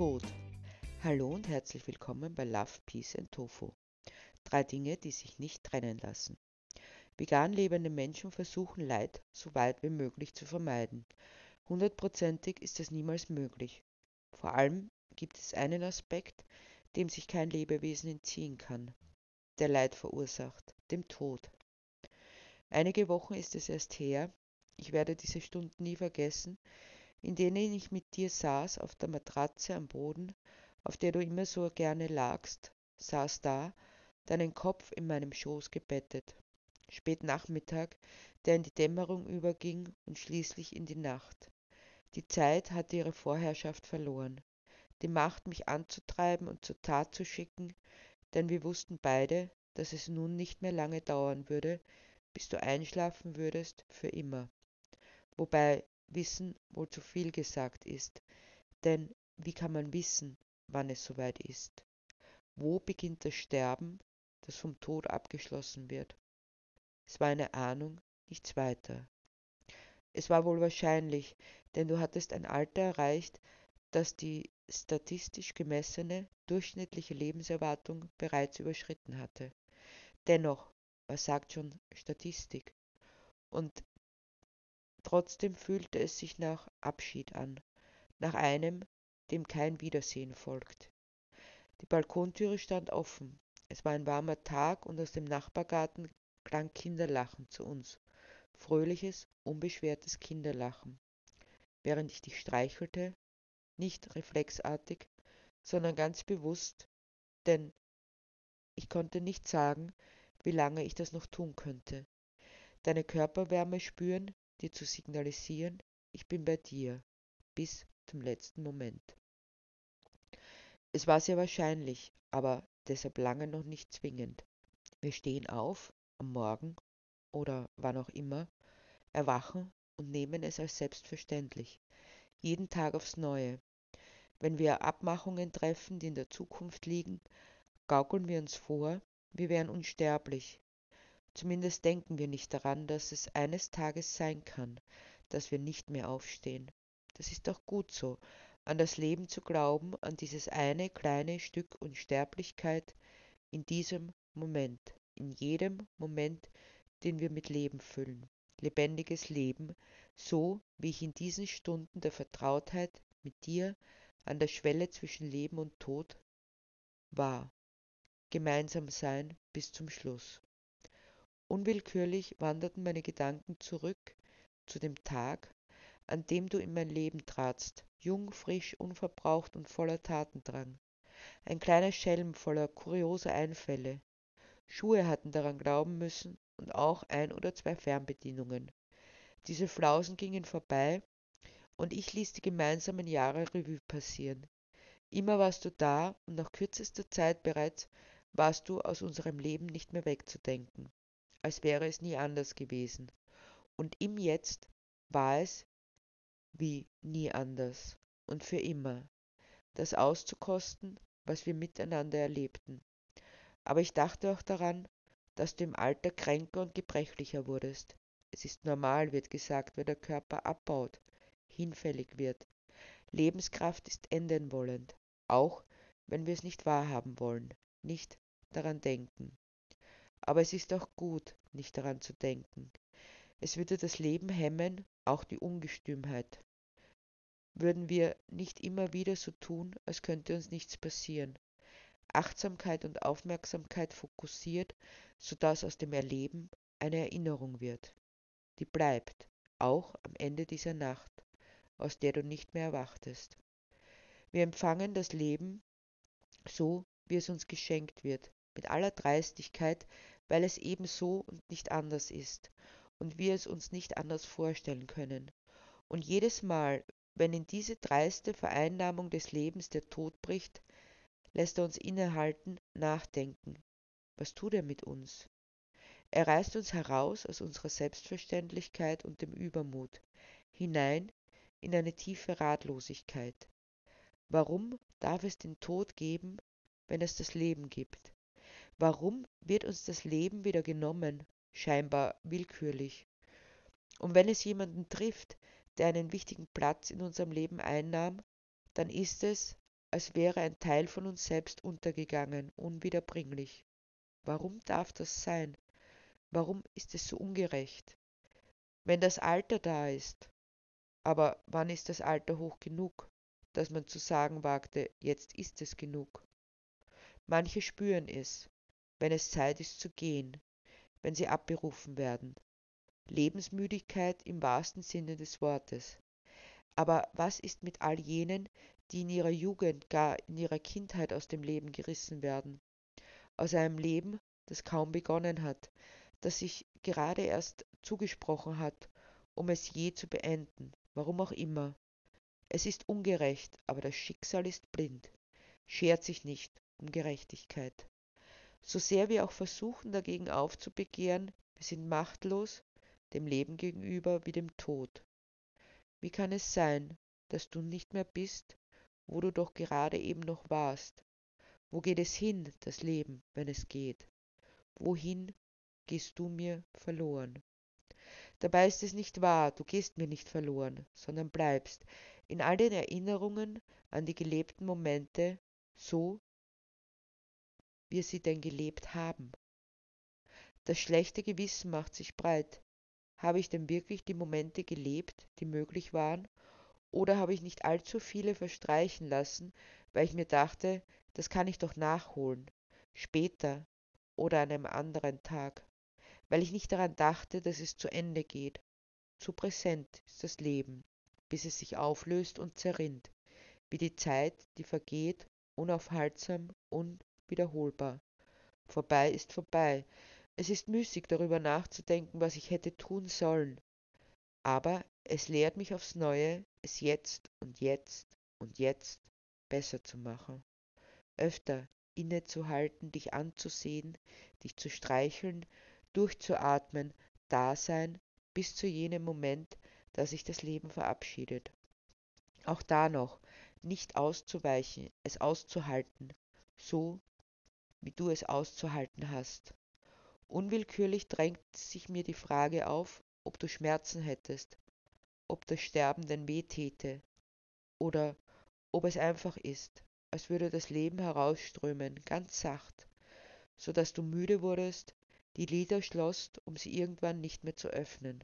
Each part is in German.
Tod. Hallo und herzlich willkommen bei Love, Peace and Tofu. Drei Dinge, die sich nicht trennen lassen. Vegan lebende Menschen versuchen Leid so weit wie möglich zu vermeiden. Hundertprozentig ist das niemals möglich. Vor allem gibt es einen Aspekt, dem sich kein Lebewesen entziehen kann, der Leid verursacht, dem Tod. Einige Wochen ist es erst her, ich werde diese Stunden nie vergessen, in denen ich mit dir saß auf der Matratze am Boden, auf der du immer so gerne lagst, saß da, deinen Kopf in meinem Schoß gebettet. Spät Nachmittag, der in die Dämmerung überging und schließlich in die Nacht. Die Zeit hatte ihre Vorherrschaft verloren, die Macht, mich anzutreiben und zur Tat zu schicken, denn wir wussten beide, dass es nun nicht mehr lange dauern würde, bis du einschlafen würdest für immer. Wobei Wissen wohl zu viel gesagt ist, denn wie kann man wissen, wann es soweit ist? Wo beginnt das Sterben, das vom Tod abgeschlossen wird? Es war eine Ahnung, nichts weiter. Es war wohl wahrscheinlich, denn du hattest ein Alter erreicht, das die statistisch gemessene durchschnittliche Lebenserwartung bereits überschritten hatte. Dennoch, was sagt schon Statistik? Und Trotzdem fühlte es sich nach Abschied an, nach einem, dem kein Wiedersehen folgt. Die Balkontüre stand offen. Es war ein warmer Tag und aus dem Nachbargarten klang Kinderlachen zu uns. Fröhliches, unbeschwertes Kinderlachen. Während ich dich streichelte, nicht reflexartig, sondern ganz bewusst, denn ich konnte nicht sagen, wie lange ich das noch tun könnte. Deine Körperwärme spüren, dir zu signalisieren, ich bin bei dir, bis zum letzten Moment. Es war sehr wahrscheinlich, aber deshalb lange noch nicht zwingend. Wir stehen auf am Morgen oder wann auch immer, erwachen und nehmen es als selbstverständlich, jeden Tag aufs Neue. Wenn wir Abmachungen treffen, die in der Zukunft liegen, gaukeln wir uns vor, wir wären unsterblich, Zumindest denken wir nicht daran, dass es eines Tages sein kann, dass wir nicht mehr aufstehen. Das ist auch gut so, an das Leben zu glauben, an dieses eine kleine Stück Unsterblichkeit in diesem Moment, in jedem Moment, den wir mit Leben füllen. Lebendiges Leben, so wie ich in diesen Stunden der Vertrautheit mit dir an der Schwelle zwischen Leben und Tod war. Gemeinsam sein bis zum Schluss. Unwillkürlich wanderten meine Gedanken zurück zu dem Tag, an dem du in mein Leben tratst, jung, frisch, unverbraucht und voller Tatendrang. Ein kleiner Schelm voller kurioser Einfälle. Schuhe hatten daran glauben müssen und auch ein oder zwei Fernbedienungen. Diese Flausen gingen vorbei und ich ließ die gemeinsamen Jahre Revue passieren. Immer warst du da und nach kürzester Zeit bereits warst du aus unserem Leben nicht mehr wegzudenken als wäre es nie anders gewesen. Und im Jetzt war es wie nie anders und für immer, das auszukosten, was wir miteinander erlebten. Aber ich dachte auch daran, dass du im Alter kränker und gebrechlicher wurdest. Es ist normal, wird gesagt, wenn der Körper abbaut, hinfällig wird. Lebenskraft ist enden wollend, auch wenn wir es nicht wahrhaben wollen, nicht daran denken. Aber es ist auch gut, nicht daran zu denken. Es würde das Leben hemmen, auch die Ungestümheit. Würden wir nicht immer wieder so tun, als könnte uns nichts passieren. Achtsamkeit und Aufmerksamkeit fokussiert, sodass aus dem Erleben eine Erinnerung wird. Die bleibt, auch am Ende dieser Nacht, aus der du nicht mehr erwachtest. Wir empfangen das Leben so, wie es uns geschenkt wird, mit aller Dreistigkeit, weil es eben so und nicht anders ist und wir es uns nicht anders vorstellen können. Und jedes Mal, wenn in diese dreiste Vereinnahmung des Lebens der Tod bricht, lässt er uns innehalten, nachdenken. Was tut er mit uns? Er reißt uns heraus aus unserer Selbstverständlichkeit und dem Übermut, hinein in eine tiefe Ratlosigkeit. Warum darf es den Tod geben, wenn es das Leben gibt? Warum wird uns das Leben wieder genommen, scheinbar willkürlich? Und wenn es jemanden trifft, der einen wichtigen Platz in unserem Leben einnahm, dann ist es, als wäre ein Teil von uns selbst untergegangen, unwiederbringlich. Warum darf das sein? Warum ist es so ungerecht? Wenn das Alter da ist, aber wann ist das Alter hoch genug, dass man zu sagen wagte, jetzt ist es genug? Manche spüren es, wenn es Zeit ist zu gehen, wenn sie abberufen werden. Lebensmüdigkeit im wahrsten Sinne des Wortes. Aber was ist mit all jenen, die in ihrer Jugend, gar in ihrer Kindheit aus dem Leben gerissen werden? Aus einem Leben, das kaum begonnen hat, das sich gerade erst zugesprochen hat, um es je zu beenden, warum auch immer. Es ist ungerecht, aber das Schicksal ist blind, schert sich nicht um Gerechtigkeit. So sehr wir auch versuchen dagegen aufzubegehren, wir sind machtlos, dem Leben gegenüber wie dem Tod. Wie kann es sein, dass du nicht mehr bist, wo du doch gerade eben noch warst? Wo geht es hin, das Leben, wenn es geht? Wohin gehst du mir verloren? Dabei ist es nicht wahr, du gehst mir nicht verloren, sondern bleibst in all den Erinnerungen an die gelebten Momente so, wir sie denn gelebt haben. Das schlechte Gewissen macht sich breit. Habe ich denn wirklich die Momente gelebt, die möglich waren, oder habe ich nicht allzu viele verstreichen lassen, weil ich mir dachte, das kann ich doch nachholen, später oder an einem anderen Tag, weil ich nicht daran dachte, dass es zu Ende geht. Zu präsent ist das Leben, bis es sich auflöst und zerrinnt, wie die Zeit, die vergeht, unaufhaltsam, unwiederholbar. Vorbei ist vorbei. Es ist müßig darüber nachzudenken, was ich hätte tun sollen. Aber es lehrt mich aufs Neue, es jetzt und jetzt und jetzt besser zu machen. Öfter innezuhalten, dich anzusehen, dich zu streicheln, durchzuatmen, da sein, bis zu jenem Moment, da sich das Leben verabschiedet. Auch da noch, nicht auszuweichen, es auszuhalten, so wie du es auszuhalten hast. Unwillkürlich drängt sich mir die Frage auf, ob du Schmerzen hättest, ob das Sterben denn weh täte, oder ob es einfach ist, als würde das Leben herausströmen, ganz sacht, so dass du müde wurdest, die Lider schloßt, um sie irgendwann nicht mehr zu öffnen.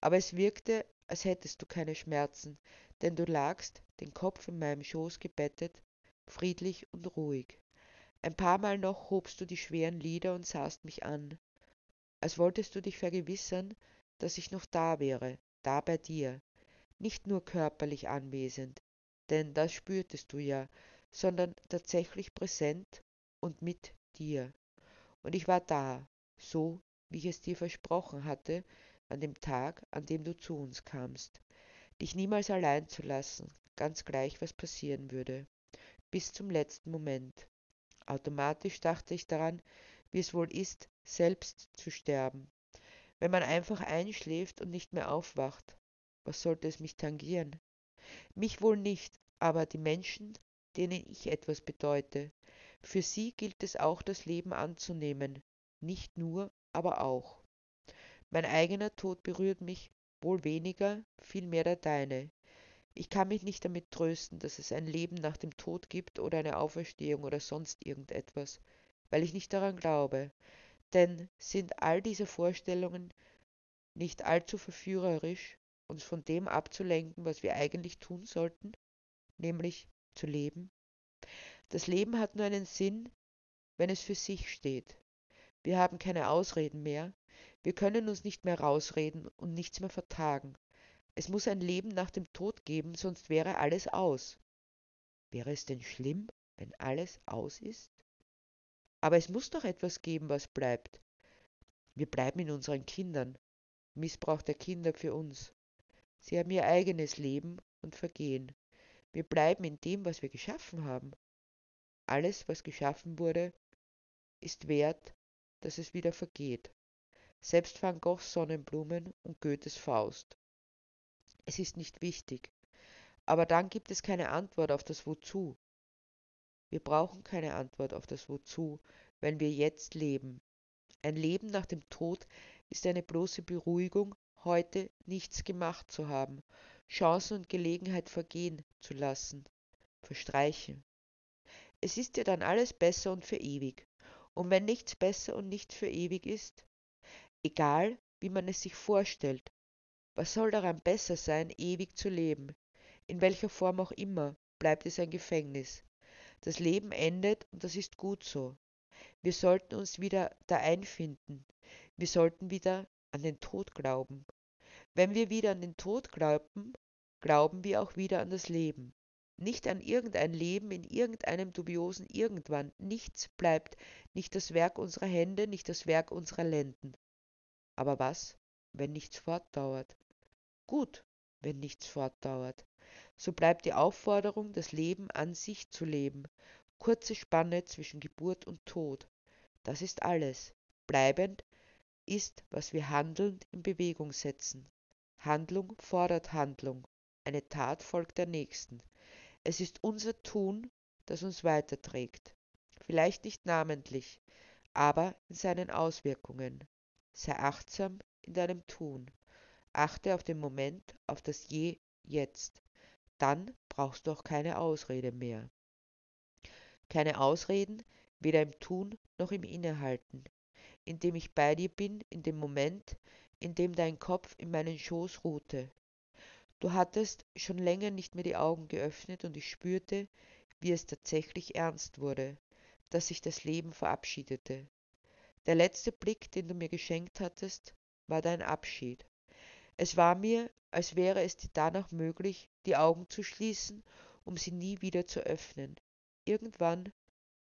Aber es wirkte, als hättest du keine Schmerzen, denn du lagst, den Kopf in meinem Schoß gebettet, friedlich und ruhig. Ein paar Mal noch hobst du die schweren Lider und sahst mich an, als wolltest du dich vergewissern, dass ich noch da wäre, da bei dir, nicht nur körperlich anwesend, denn das spürtest du ja, sondern tatsächlich präsent und mit dir. Und ich war da, so wie ich es dir versprochen hatte, an dem Tag, an dem du zu uns kamst, dich niemals allein zu lassen, ganz gleich, was passieren würde, bis zum letzten Moment. Automatisch dachte ich daran, wie es wohl ist, selbst zu sterben. Wenn man einfach einschläft und nicht mehr aufwacht, was sollte es mich tangieren? Mich wohl nicht, aber die Menschen, denen ich etwas bedeute. Für sie gilt es auch, das Leben anzunehmen, nicht nur, aber auch. Mein eigener Tod berührt mich wohl weniger, vielmehr der deine. Ich kann mich nicht damit trösten, dass es ein Leben nach dem Tod gibt oder eine Auferstehung oder sonst irgendetwas, weil ich nicht daran glaube. Denn sind all diese Vorstellungen nicht allzu verführerisch, uns von dem abzulenken, was wir eigentlich tun sollten, nämlich zu leben? Das Leben hat nur einen Sinn, wenn es für sich steht. Wir haben keine Ausreden mehr, wir können uns nicht mehr rausreden und nichts mehr vertagen. Es muss ein Leben nach dem Tod geben, sonst wäre alles aus. Wäre es denn schlimm, wenn alles aus ist? Aber es muss doch etwas geben, was bleibt. Wir bleiben in unseren Kindern. Missbrauch der Kinder für uns. Sie haben ihr eigenes Leben und Vergehen. Wir bleiben in dem, was wir geschaffen haben. Alles, was geschaffen wurde, ist wert, dass es wieder vergeht. Selbst Van Goghs Sonnenblumen und Goethes Faust es ist nicht wichtig. Aber dann gibt es keine Antwort auf das Wozu. Wir brauchen keine Antwort auf das Wozu, wenn wir jetzt leben. Ein Leben nach dem Tod ist eine bloße Beruhigung, heute nichts gemacht zu haben, Chancen und Gelegenheit vergehen zu lassen. verstreichen. Es ist ja dann alles besser und für ewig. Und wenn nichts besser und nichts für ewig ist, egal wie man es sich vorstellt, was soll daran besser sein, ewig zu leben? In welcher Form auch immer, bleibt es ein Gefängnis. Das Leben endet und das ist gut so. Wir sollten uns wieder da einfinden. Wir sollten wieder an den Tod glauben. Wenn wir wieder an den Tod glauben, glauben wir auch wieder an das Leben. Nicht an irgendein Leben in irgendeinem dubiosen Irgendwann. Nichts bleibt, nicht das Werk unserer Hände, nicht das Werk unserer Lenden. Aber was, wenn nichts fortdauert? Gut, wenn nichts fortdauert. So bleibt die Aufforderung, das Leben an sich zu leben. Kurze Spanne zwischen Geburt und Tod. Das ist alles. Bleibend ist, was wir handelnd in Bewegung setzen. Handlung fordert Handlung. Eine Tat folgt der nächsten. Es ist unser Tun, das uns weiterträgt. Vielleicht nicht namentlich, aber in seinen Auswirkungen. Sei achtsam in deinem Tun. Achte auf den Moment, auf das Je jetzt. Dann brauchst du auch keine Ausrede mehr. Keine Ausreden, weder im Tun noch im Innehalten. Indem ich bei dir bin, in dem Moment, in dem dein Kopf in meinen Schoß ruhte. Du hattest schon länger nicht mehr die Augen geöffnet und ich spürte, wie es tatsächlich ernst wurde, dass sich das Leben verabschiedete. Der letzte Blick, den du mir geschenkt hattest, war dein Abschied. Es war mir, als wäre es dir danach möglich, die Augen zu schließen, um sie nie wieder zu öffnen. Irgendwann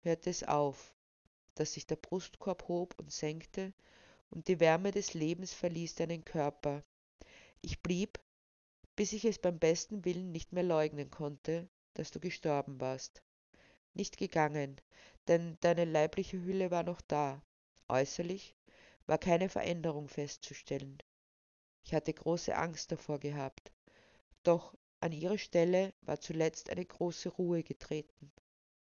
hörte es auf, dass sich der Brustkorb hob und senkte, und die Wärme des Lebens verließ deinen Körper. Ich blieb, bis ich es beim besten Willen nicht mehr leugnen konnte, dass du gestorben warst. Nicht gegangen, denn deine leibliche Hülle war noch da. Äußerlich war keine Veränderung festzustellen. Ich hatte große Angst davor gehabt. Doch an ihre Stelle war zuletzt eine große Ruhe getreten.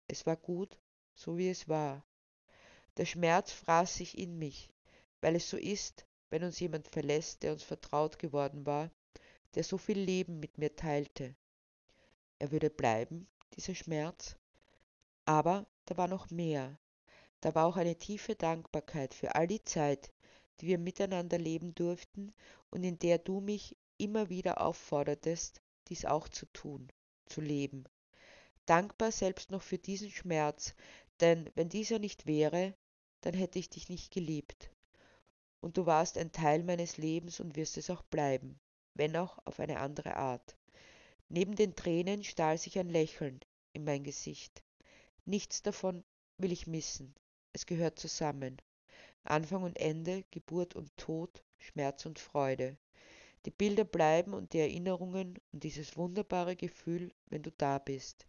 Es war gut, so wie es war. Der Schmerz fraß sich in mich, weil es so ist, wenn uns jemand verlässt, der uns vertraut geworden war, der so viel Leben mit mir teilte. Er würde bleiben, dieser Schmerz. Aber da war noch mehr. Da war auch eine tiefe Dankbarkeit für all die Zeit, die wir miteinander leben durften und in der du mich immer wieder auffordertest, dies auch zu tun, zu leben. Dankbar selbst noch für diesen Schmerz, denn wenn dieser nicht wäre, dann hätte ich dich nicht geliebt. Und du warst ein Teil meines Lebens und wirst es auch bleiben, wenn auch auf eine andere Art. Neben den Tränen stahl sich ein Lächeln in mein Gesicht. Nichts davon will ich missen. Es gehört zusammen. Anfang und Ende, Geburt und Tod, Schmerz und Freude. Die Bilder bleiben und die Erinnerungen und dieses wunderbare Gefühl, wenn du da bist.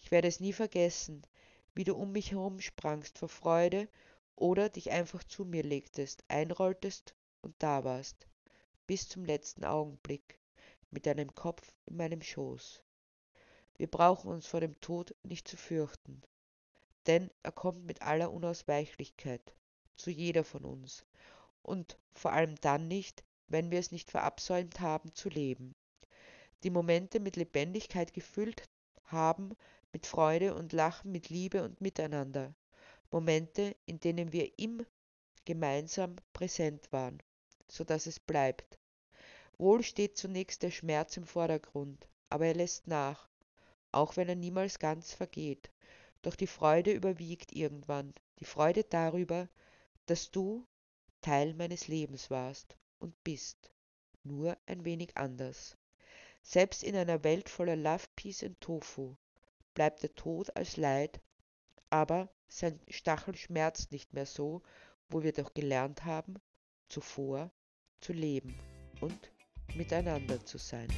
Ich werde es nie vergessen, wie du um mich herum sprangst vor Freude oder dich einfach zu mir legtest, einrolltest und da warst, bis zum letzten Augenblick, mit deinem Kopf in meinem Schoß. Wir brauchen uns vor dem Tod nicht zu fürchten, denn er kommt mit aller Unausweichlichkeit zu jeder von uns. Und vor allem dann nicht, wenn wir es nicht verabsäumt haben zu leben. Die Momente mit Lebendigkeit gefüllt haben, mit Freude und Lachen, mit Liebe und Miteinander. Momente, in denen wir im gemeinsam präsent waren, so dass es bleibt. Wohl steht zunächst der Schmerz im Vordergrund, aber er lässt nach, auch wenn er niemals ganz vergeht. Doch die Freude überwiegt irgendwann, die Freude darüber, dass du Teil meines Lebens warst und bist, nur ein wenig anders. Selbst in einer Welt voller Love, Peace und Tofu bleibt der Tod als Leid, aber sein Stachel schmerzt nicht mehr so, wo wir doch gelernt haben, zuvor zu leben und miteinander zu sein.